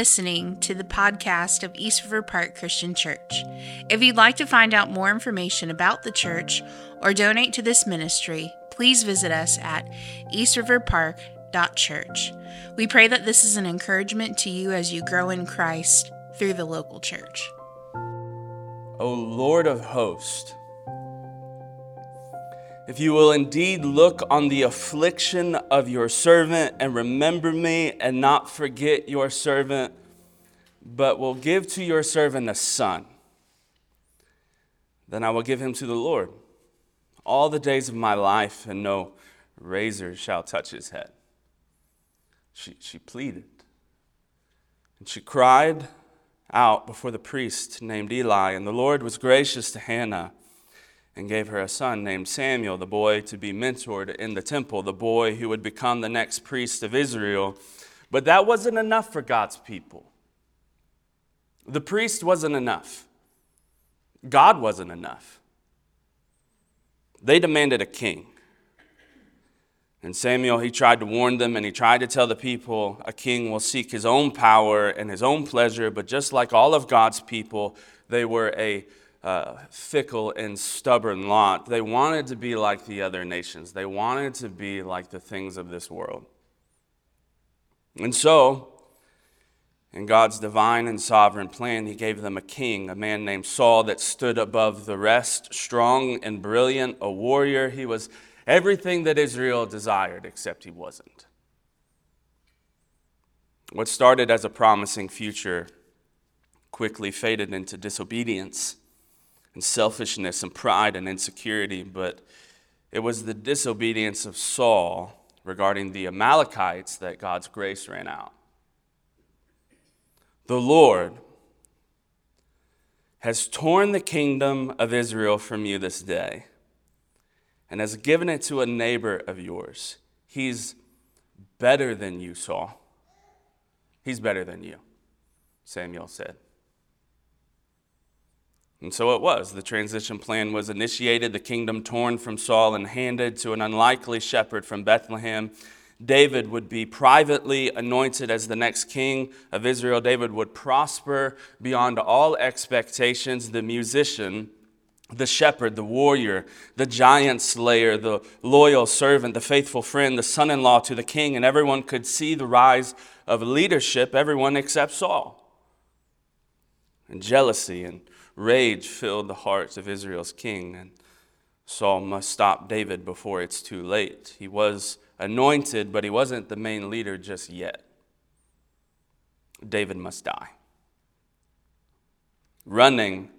listening to the podcast of East River Park Christian Church. If you'd like to find out more information about the church or donate to this ministry, please visit us at eastriverpark.church. We pray that this is an encouragement to you as you grow in Christ through the local church. O Lord of hosts, if you will indeed look on the affliction of your servant and remember me and not forget your servant, but will give to your servant a son, then I will give him to the Lord all the days of my life, and no razor shall touch his head. She, she pleaded, and she cried out before the priest named Eli, and the Lord was gracious to Hannah and gave her a son named Samuel, the boy to be mentored in the temple, the boy who would become the next priest of Israel. But that wasn't enough for God's people. The priest wasn't enough. God wasn't enough. They demanded a king. And Samuel, he tried to warn them and he tried to tell the people a king will seek his own power and his own pleasure, but just like all of God's people, they were a uh, fickle and stubborn lot. They wanted to be like the other nations, they wanted to be like the things of this world. And so, in God's divine and sovereign plan, He gave them a king, a man named Saul that stood above the rest, strong and brilliant, a warrior. He was everything that Israel desired, except he wasn't. What started as a promising future quickly faded into disobedience and selfishness and pride and insecurity, but it was the disobedience of Saul regarding the Amalekites that God's grace ran out. The Lord has torn the kingdom of Israel from you this day and has given it to a neighbor of yours. He's better than you, Saul. He's better than you, Samuel said. And so it was. The transition plan was initiated, the kingdom torn from Saul and handed to an unlikely shepherd from Bethlehem. David would be privately anointed as the next king of Israel. David would prosper beyond all expectations. The musician, the shepherd, the warrior, the giant slayer, the loyal servant, the faithful friend, the son in law to the king, and everyone could see the rise of leadership, everyone except Saul. And jealousy and Rage filled the hearts of Israel's king, and Saul must stop David before it's too late. He was anointed, but he wasn't the main leader just yet. David must die. Running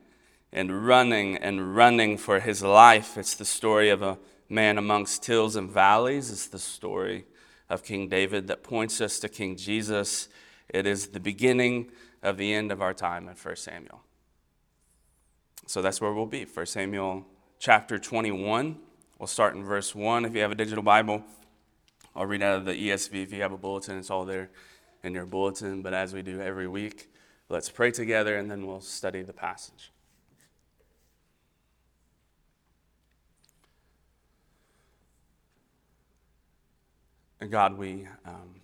and running and running for his life. It's the story of a man amongst hills and valleys. It's the story of King David that points us to King Jesus. It is the beginning of the end of our time in 1 Samuel. So that's where we'll be. 1 Samuel chapter 21. We'll start in verse 1. If you have a digital Bible, I'll read out of the ESV. If you have a bulletin, it's all there in your bulletin. But as we do every week, let's pray together and then we'll study the passage. God, we um,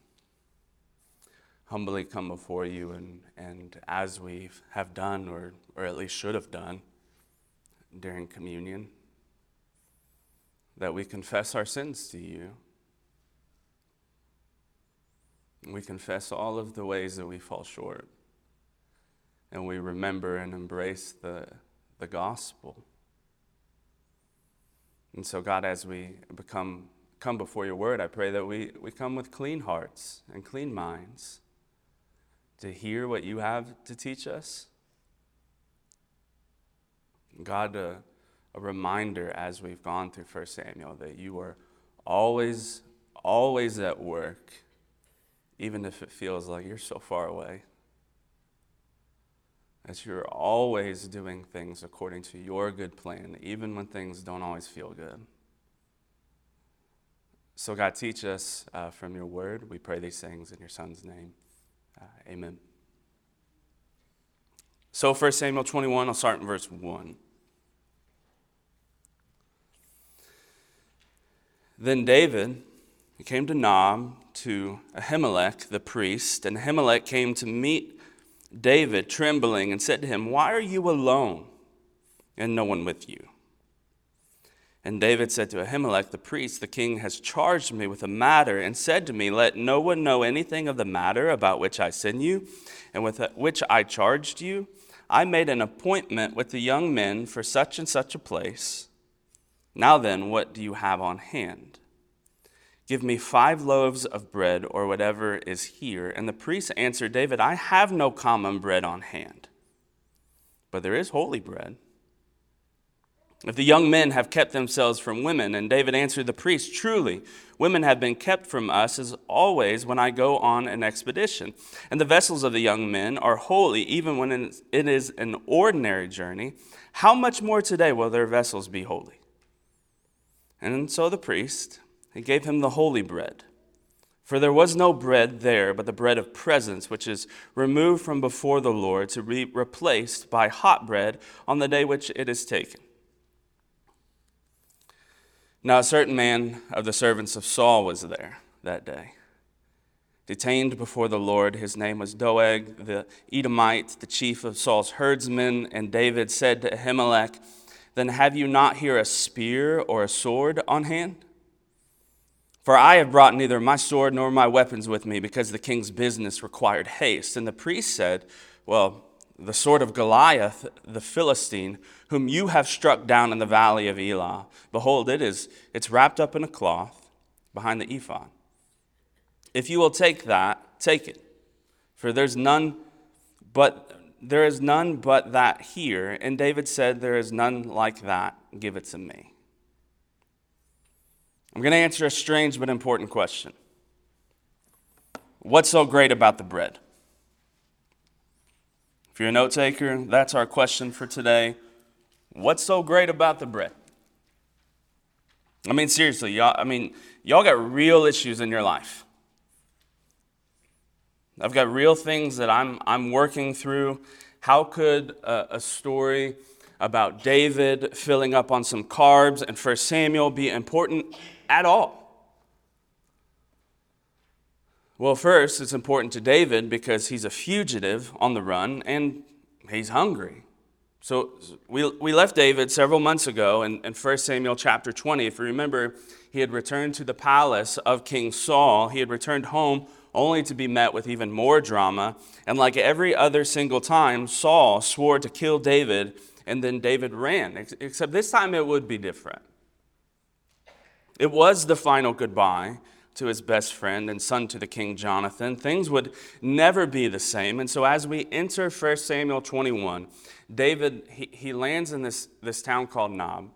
humbly come before you, and, and as we have done, or, or at least should have done, during communion, that we confess our sins to you. We confess all of the ways that we fall short. And we remember and embrace the, the gospel. And so, God, as we become, come before your word, I pray that we, we come with clean hearts and clean minds to hear what you have to teach us God, a, a reminder as we've gone through 1 Samuel that you are always, always at work, even if it feels like you're so far away. That you're always doing things according to your good plan, even when things don't always feel good. So, God, teach us uh, from your word. We pray these things in your son's name. Uh, amen. So, 1 Samuel 21, I'll start in verse 1. Then David came to Nob, to Ahimelech the priest, and Ahimelech came to meet David, trembling, and said to him, Why are you alone and no one with you? And David said to Ahimelech the priest, The king has charged me with a matter and said to me, Let no one know anything of the matter about which I send you and with which I charged you. I made an appointment with the young men for such and such a place. Now then, what do you have on hand? Give me five loaves of bread or whatever is here. And the priest answered David, I have no common bread on hand, but there is holy bread. If the young men have kept themselves from women, and David answered the priest, Truly, women have been kept from us as always when I go on an expedition. And the vessels of the young men are holy, even when it is an ordinary journey. How much more today will their vessels be holy? And so the priest, he gave him the holy bread. For there was no bread there but the bread of presence, which is removed from before the Lord to be replaced by hot bread on the day which it is taken. Now, a certain man of the servants of Saul was there that day, detained before the Lord. His name was Doeg, the Edomite, the chief of Saul's herdsmen. And David said to Ahimelech, Then have you not here a spear or a sword on hand? For I have brought neither my sword nor my weapons with me, because the king's business required haste. And the priest said, Well, the sword of Goliath, the Philistine, whom you have struck down in the valley of Elah. Behold, it is it's wrapped up in a cloth behind the ephod. If you will take that, take it. For there's none but there is none but that here. And David said, There is none like that. Give it to me. I'm going to answer a strange but important question. What's so great about the bread? If you're a note taker, that's our question for today. What's so great about the bread? I mean, seriously, y'all, I mean, y'all got real issues in your life. I've got real things that I'm, I'm working through. How could a, a story about David filling up on some carbs and 1 Samuel be important at all? Well, first, it's important to David because he's a fugitive on the run and he's hungry. So we, we left David several months ago in, in 1 Samuel chapter 20. If you remember, he had returned to the palace of King Saul. He had returned home only to be met with even more drama. And like every other single time, Saul swore to kill David, and then David ran. Except this time it would be different. It was the final goodbye to his best friend and son to the king Jonathan. Things would never be the same. And so as we enter 1 Samuel 21, David, he, he lands in this, this town called Nob,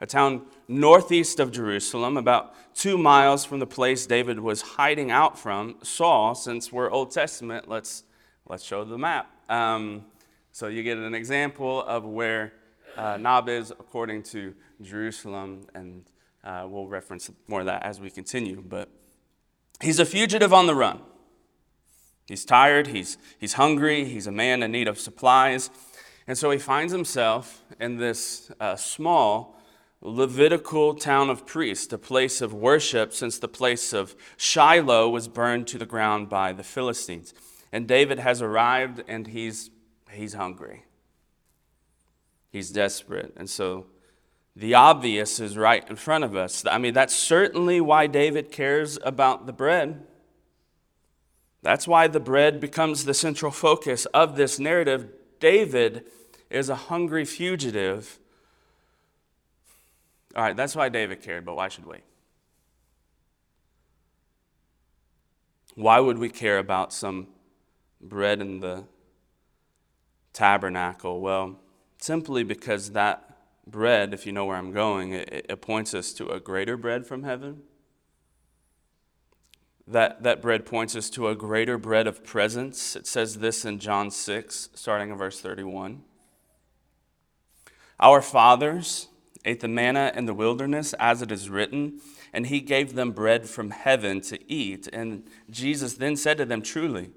a town northeast of Jerusalem, about two miles from the place David was hiding out from Saul. Since we're Old Testament, let's, let's show the map. Um, so you get an example of where uh, Nob is according to Jerusalem and uh, we'll reference more of that as we continue. But he's a fugitive on the run. He's tired, he's, he's hungry, he's a man in need of supplies. And so he finds himself in this uh, small Levitical town of priests, a place of worship, since the place of Shiloh was burned to the ground by the Philistines. And David has arrived and he's, he's hungry. He's desperate. And so the obvious is right in front of us. I mean, that's certainly why David cares about the bread. That's why the bread becomes the central focus of this narrative. David is a hungry fugitive. All right, that's why David cared, but why should we? Why would we care about some bread in the tabernacle? Well, simply because that bread, if you know where I'm going, it, it points us to a greater bread from heaven. That, that bread points us to a greater bread of presence. It says this in John 6, starting in verse 31. Our fathers ate the manna in the wilderness, as it is written, and he gave them bread from heaven to eat. And Jesus then said to them, Truly,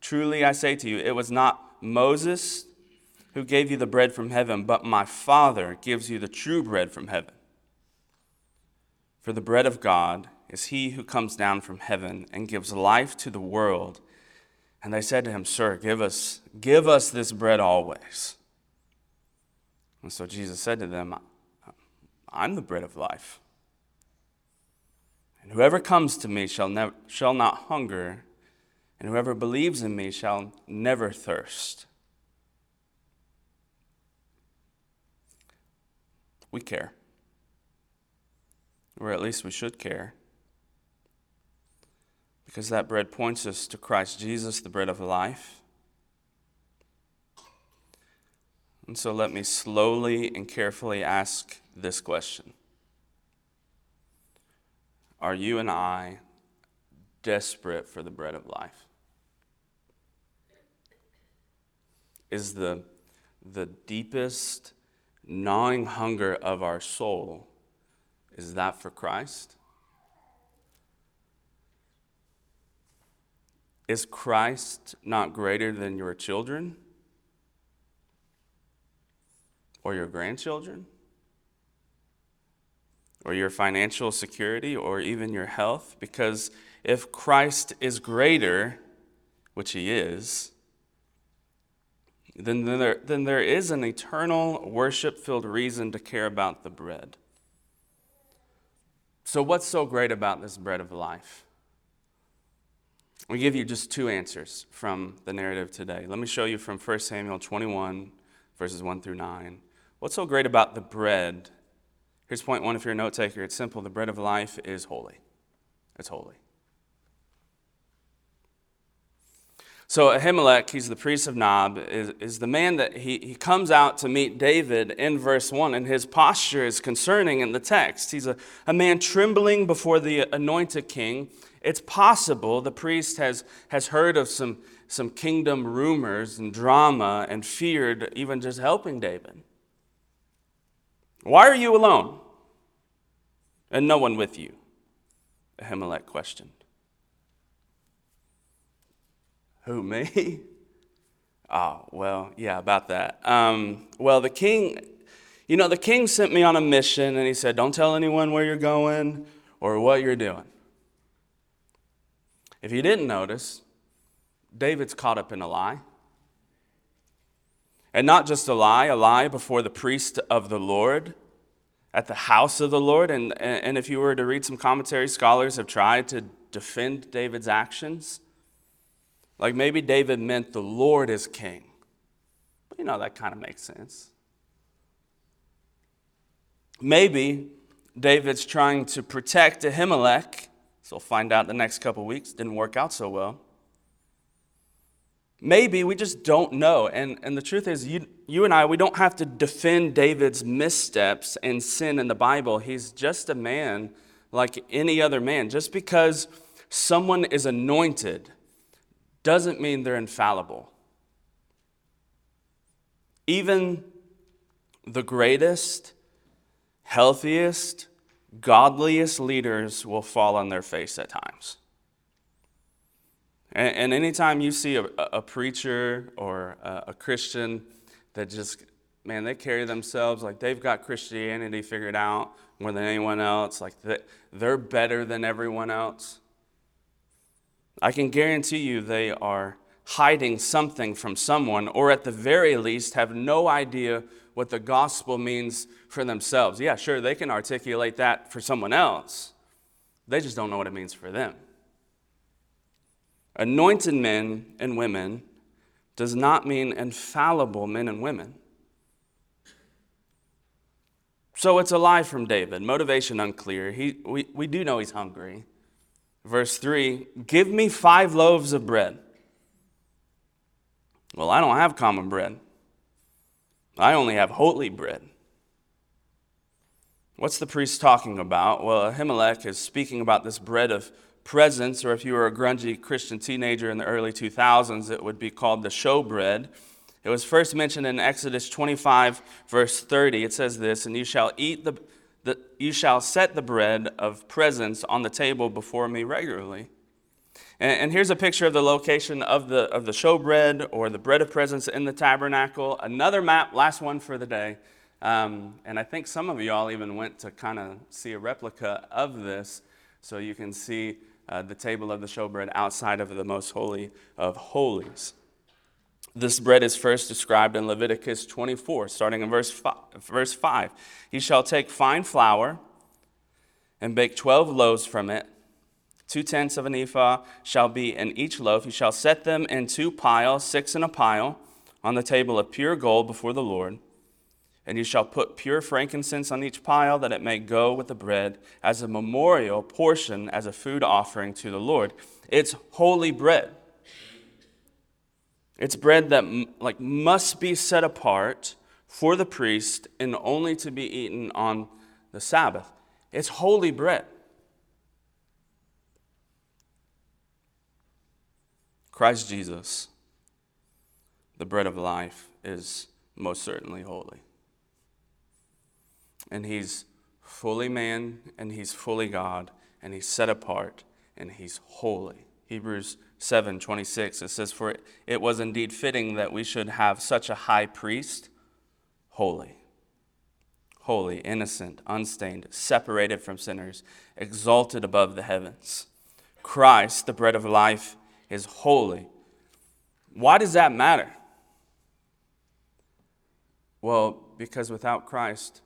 truly I say to you, it was not Moses who gave you the bread from heaven, but my Father gives you the true bread from heaven. For the bread of God is he who comes down from heaven and gives life to the world. And they said to him, Sir, give us, give us this bread always. And so Jesus said to them, I'm the bread of life. And whoever comes to me shall, shall not hunger, and whoever believes in me shall never thirst. We care. Or at least we should care. Because that bread points us to Christ Jesus, the bread of life. And so let me slowly and carefully ask this question Are you and I desperate for the bread of life? Is the, the deepest gnawing hunger of our soul, is that for Christ? Is Christ not greater than your children or your grandchildren or your financial security or even your health? Because if Christ is greater, which he is, then there, then there is an eternal worship filled reason to care about the bread. So, what's so great about this bread of life? We give you just two answers from the narrative today. Let me show you from 1 Samuel 21, verses 1 through 9. What's so great about the bread? Here's point one if you're a note taker it's simple the bread of life is holy. It's holy. So Ahimelech, he's the priest of Nob, is, is the man that he, he comes out to meet David in verse 1, and his posture is concerning in the text. He's a, a man trembling before the anointed king. It's possible the priest has, has heard of some, some kingdom rumors and drama and feared even just helping David. Why are you alone? And no one with you? Ahimelech questioned. Who, me? Oh, well, yeah, about that. Um, well, the king, you know, the king sent me on a mission and he said, Don't tell anyone where you're going or what you're doing. If you didn't notice, David's caught up in a lie. And not just a lie, a lie before the priest of the Lord at the house of the Lord. And, and if you were to read some commentary, scholars have tried to defend David's actions. Like maybe David meant the Lord is king. You know, that kind of makes sense. Maybe David's trying to protect Ahimelech, so we'll find out the next couple weeks. Didn't work out so well. Maybe we just don't know. And, and the truth is, you, you and I, we don't have to defend David's missteps and sin in the Bible. He's just a man like any other man. Just because someone is anointed doesn't mean they're infallible. Even the greatest, healthiest, godliest leaders will fall on their face at times. And, and anytime you see a, a preacher or a, a Christian that just, man, they carry themselves like they've got Christianity figured out more than anyone else, like they're better than everyone else. I can guarantee you they are hiding something from someone, or at the very least, have no idea what the gospel means for themselves. Yeah, sure, they can articulate that for someone else, they just don't know what it means for them. Anointed men and women does not mean infallible men and women. So it's a lie from David. Motivation unclear. He, we, we do know he's hungry. Verse 3 Give me five loaves of bread. Well, I don't have common bread, I only have holy bread. What's the priest talking about? Well, Ahimelech is speaking about this bread of presence, or if you were a grungy Christian teenager in the early 2000s, it would be called the showbread. It was first mentioned in Exodus 25, verse 30. It says this, and you shall eat the that you shall set the bread of presence on the table before me regularly. And, and here's a picture of the location of the, of the showbread or the bread of presence in the tabernacle. Another map, last one for the day. Um, and I think some of y'all even went to kind of see a replica of this. So you can see uh, the table of the showbread outside of the most holy of holies. This bread is first described in Leviticus 24, starting in verse 5, verse 5. He shall take fine flour and bake 12 loaves from it. Two tenths of an ephah shall be in each loaf. He shall set them in two piles, six in a pile, on the table of pure gold before the Lord. And you shall put pure frankincense on each pile, that it may go with the bread as a memorial portion, as a food offering to the Lord. It's holy bread. It's bread that like must be set apart for the priest and only to be eaten on the Sabbath. It's holy bread. Christ Jesus, the bread of life, is most certainly holy. And he's fully man and he's fully God and he's set apart and he's holy. Hebrews 7 26, it says, For it was indeed fitting that we should have such a high priest, holy, holy, innocent, unstained, separated from sinners, exalted above the heavens. Christ, the bread of life, is holy. Why does that matter? Well, because without Christ,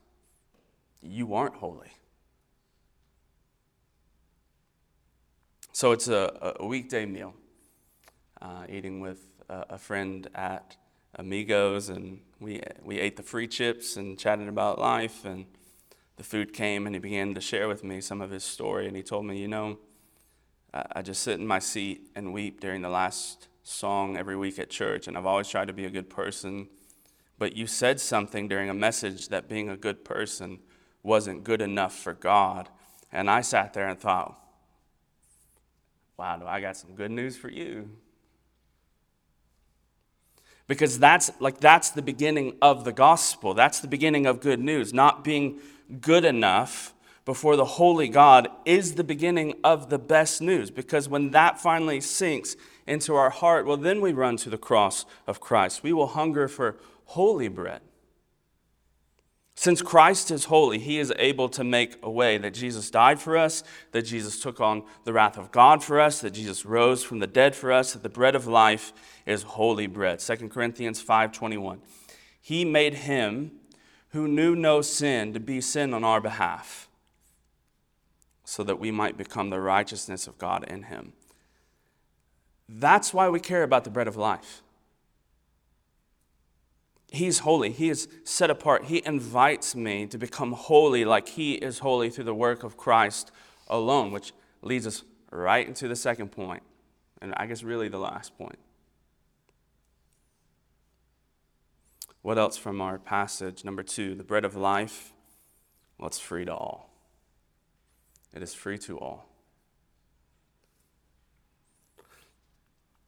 you aren't holy. So it's a, a weekday meal uh, eating with a, a friend at Amigos, and we, we ate the free chips and chatted about life. And the food came, and he began to share with me some of his story. And he told me, You know, I, I just sit in my seat and weep during the last song every week at church, and I've always tried to be a good person. But you said something during a message that being a good person wasn't good enough for God. And I sat there and thought, wow, do I got some good news for you? because that's like that's the beginning of the gospel. That's the beginning of good news. Not being good enough before the holy god is the beginning of the best news. Because when that finally sinks into our heart well then we run to the cross of christ. We will hunger for holy bread since Christ is holy, he is able to make a way that Jesus died for us, that Jesus took on the wrath of God for us, that Jesus rose from the dead for us, that the bread of life is holy bread. 2 Corinthians 5:21. He made him who knew no sin to be sin on our behalf, so that we might become the righteousness of God in him. That's why we care about the bread of life. He's holy. He is set apart. He invites me to become holy like He is holy through the work of Christ alone, which leads us right into the second point, and I guess really the last point. What else from our passage? Number two, the bread of life. Well, it's free to all. It is free to all.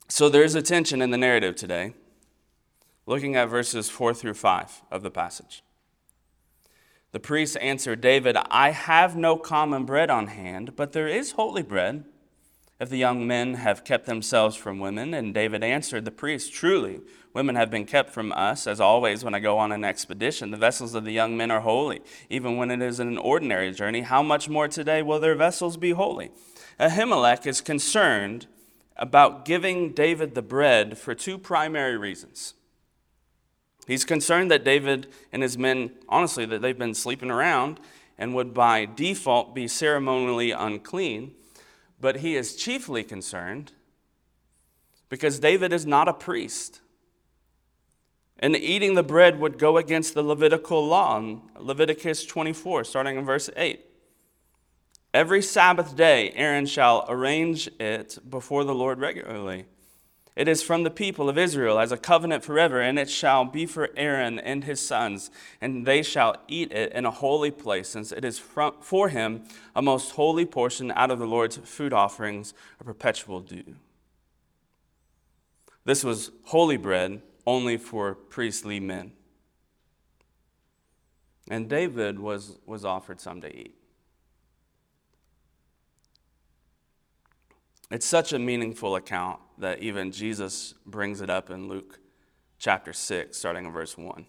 So there's a tension in the narrative today looking at verses 4 through 5 of the passage. The priest answered David, I have no common bread on hand, but there is holy bread. If the young men have kept themselves from women, and David answered the priest, Truly, women have been kept from us, as always when I go on an expedition. The vessels of the young men are holy, even when it is an ordinary journey. How much more today will their vessels be holy? Ahimelech is concerned about giving David the bread for two primary reasons. He's concerned that David and his men, honestly, that they've been sleeping around and would by default be ceremonially unclean. But he is chiefly concerned because David is not a priest. And eating the bread would go against the Levitical law in Leviticus 24, starting in verse 8. Every Sabbath day, Aaron shall arrange it before the Lord regularly. It is from the people of Israel as a covenant forever, and it shall be for Aaron and his sons, and they shall eat it in a holy place, since it is for him a most holy portion out of the Lord's food offerings, a perpetual due. This was holy bread only for priestly men. And David was, was offered some to eat. It's such a meaningful account that even Jesus brings it up in Luke chapter 6, starting in verse 1.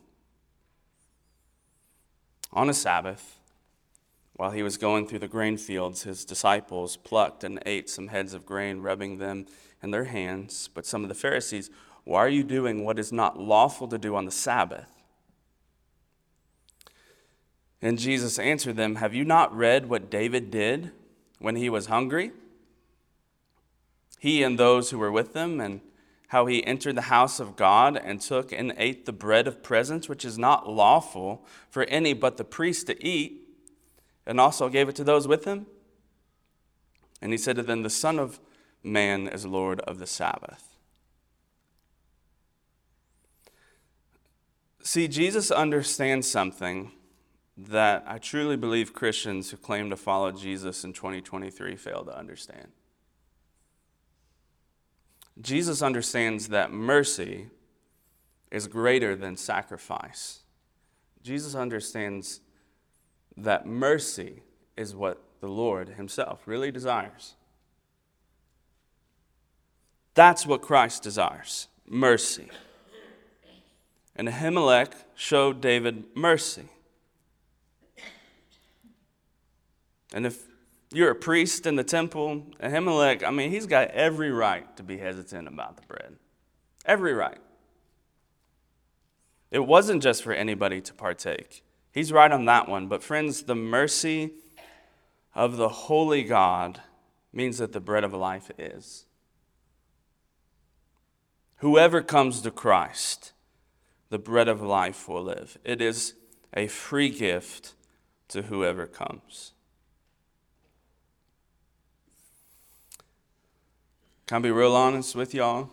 On a Sabbath, While he was going through the grain fields, his disciples plucked and ate some heads of grain, rubbing them in their hands. But some of the Pharisees, Why are you doing what is not lawful to do on the Sabbath? And Jesus answered them, Have you not read what David did when he was hungry? He and those who were with him, and how he entered the house of God and took and ate the bread of presence, which is not lawful for any but the priest to eat and also gave it to those with him. And he said to them, The Son of Man is Lord of the Sabbath. See, Jesus understands something that I truly believe Christians who claim to follow Jesus in 2023 fail to understand. Jesus understands that mercy is greater than sacrifice. Jesus understands that mercy is what the Lord Himself really desires. That's what Christ desires mercy. And Ahimelech showed David mercy. And if you're a priest in the temple, Ahimelech, I mean, he's got every right to be hesitant about the bread. Every right. It wasn't just for anybody to partake. He's right on that one. But, friends, the mercy of the holy God means that the bread of life is. Whoever comes to Christ, the bread of life will live. It is a free gift to whoever comes. Can I be real honest with y'all?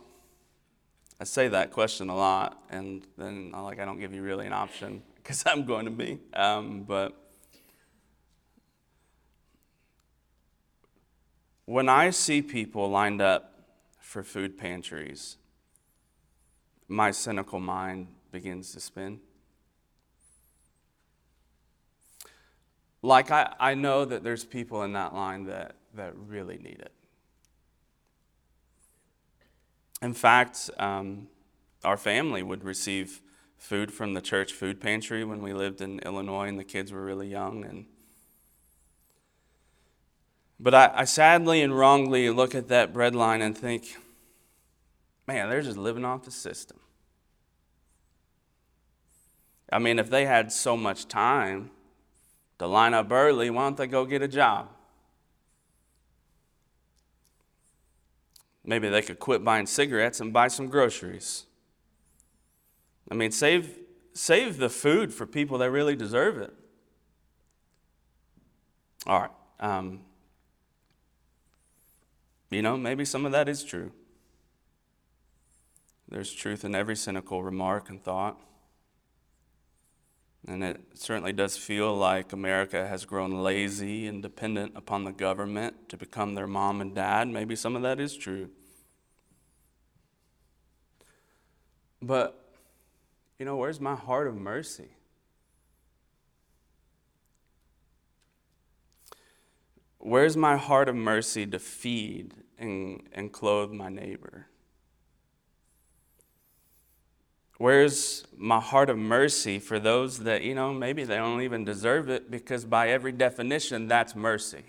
I say that question a lot, and then I like I don't give you really an option because I'm going to be. Um, but when I see people lined up for food pantries, my cynical mind begins to spin. Like, I, I know that there's people in that line that, that really need it. In fact, um, our family would receive food from the church food pantry when we lived in Illinois and the kids were really young and but I, I sadly and wrongly look at that bread line and think, man, they're just living off the system. I mean, if they had so much time to line up early, why don't they go get a job? Maybe they could quit buying cigarettes and buy some groceries. I mean, save, save the food for people that really deserve it. All right. Um, you know, maybe some of that is true. There's truth in every cynical remark and thought. And it certainly does feel like America has grown lazy and dependent upon the government to become their mom and dad. Maybe some of that is true. But you know, where's my heart of mercy? Where's my heart of mercy to feed and, and clothe my neighbor? Where's my heart of mercy for those that, you know, maybe they don't even deserve it because by every definition, that's mercy?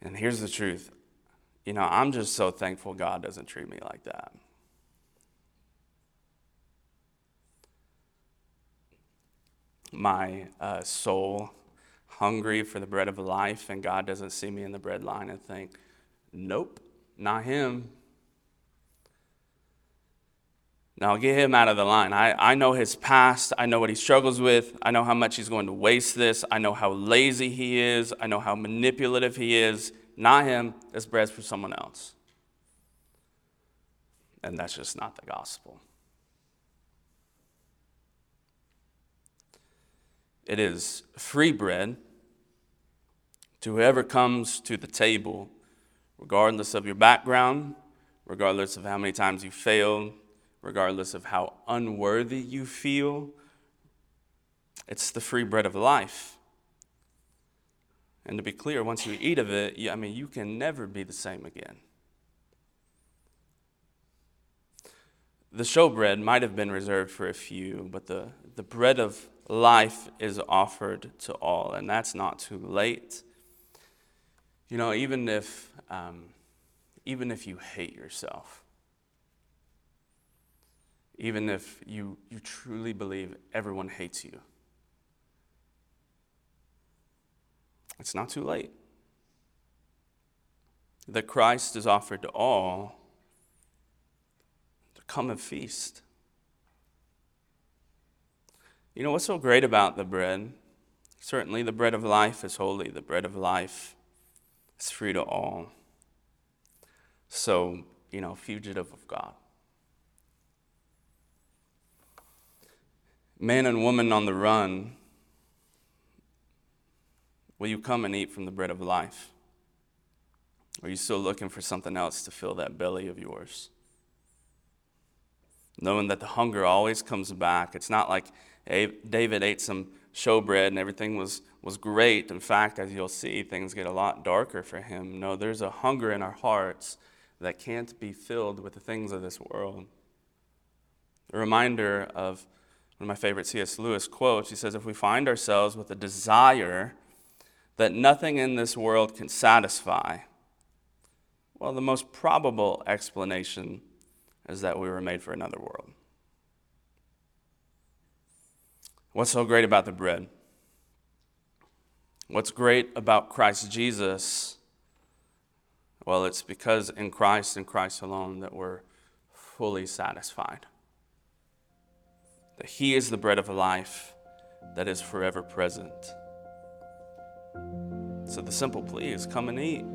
And here's the truth you know, I'm just so thankful God doesn't treat me like that. My uh, soul hungry for the bread of life, and God doesn't see me in the bread line and think, nope, not him. Now, get him out of the line. I, I know his past. I know what he struggles with. I know how much he's going to waste this. I know how lazy he is. I know how manipulative he is not him, this bread's for someone else. And that's just not the gospel. It is free bread to whoever comes to the table, regardless of your background, regardless of how many times you failed, regardless of how unworthy you feel. It's the free bread of life. And to be clear, once you eat of it, you, I mean, you can never be the same again. the showbread might have been reserved for a few, but the, the bread of life is offered to all, and that's not too late. You know, even if, um, even if you hate yourself, even if you, you truly believe everyone hates you, it's not too late. That Christ is offered to all to come and feast. You know what's so great about the bread? Certainly, the bread of life is holy, the bread of life is free to all. So, you know, fugitive of God. Man and woman on the run, will you come and eat from the bread of life? Are you still looking for something else to fill that belly of yours? Knowing that the hunger always comes back. It's not like David ate some showbread and everything was, was great. In fact, as you'll see, things get a lot darker for him. No, there's a hunger in our hearts that can't be filled with the things of this world. A reminder of one of my favorite C.S. Lewis quotes. He says, If we find ourselves with a desire that nothing in this world can satisfy, well, the most probable explanation is that we were made for another world. What's so great about the bread? What's great about Christ Jesus? Well, it's because in Christ and Christ alone that we're fully satisfied that He is the bread of life that is forever present. So the simple plea is come and eat.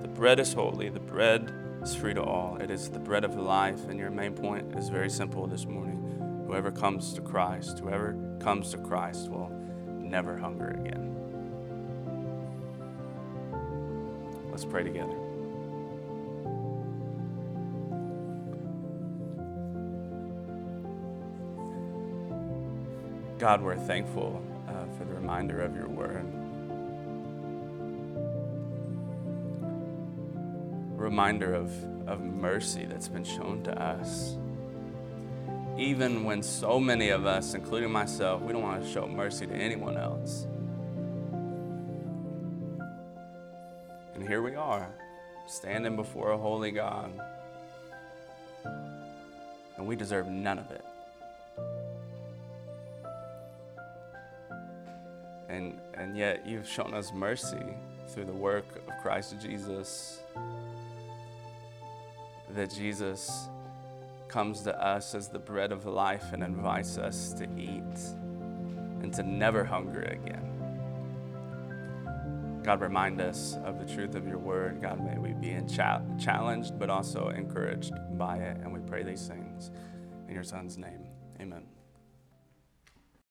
The bread is holy, the bread is free to all. It is the bread of life, and your main point is very simple this morning. Whoever comes to Christ, whoever comes to Christ will never hunger again. Let's pray together. God, we're thankful uh, for the reminder of your word. Reminder of, of mercy that's been shown to us. Even when so many of us, including myself, we don't want to show mercy to anyone else. And here we are, standing before a holy God, and we deserve none of it. And, and yet you've shown us mercy through the work of Christ Jesus. That Jesus comes to us as the bread of life and invites us to eat and to never hunger again. God, remind us of the truth of your word. God, may we be cha- challenged but also encouraged by it. And we pray these things in your son's name. Amen.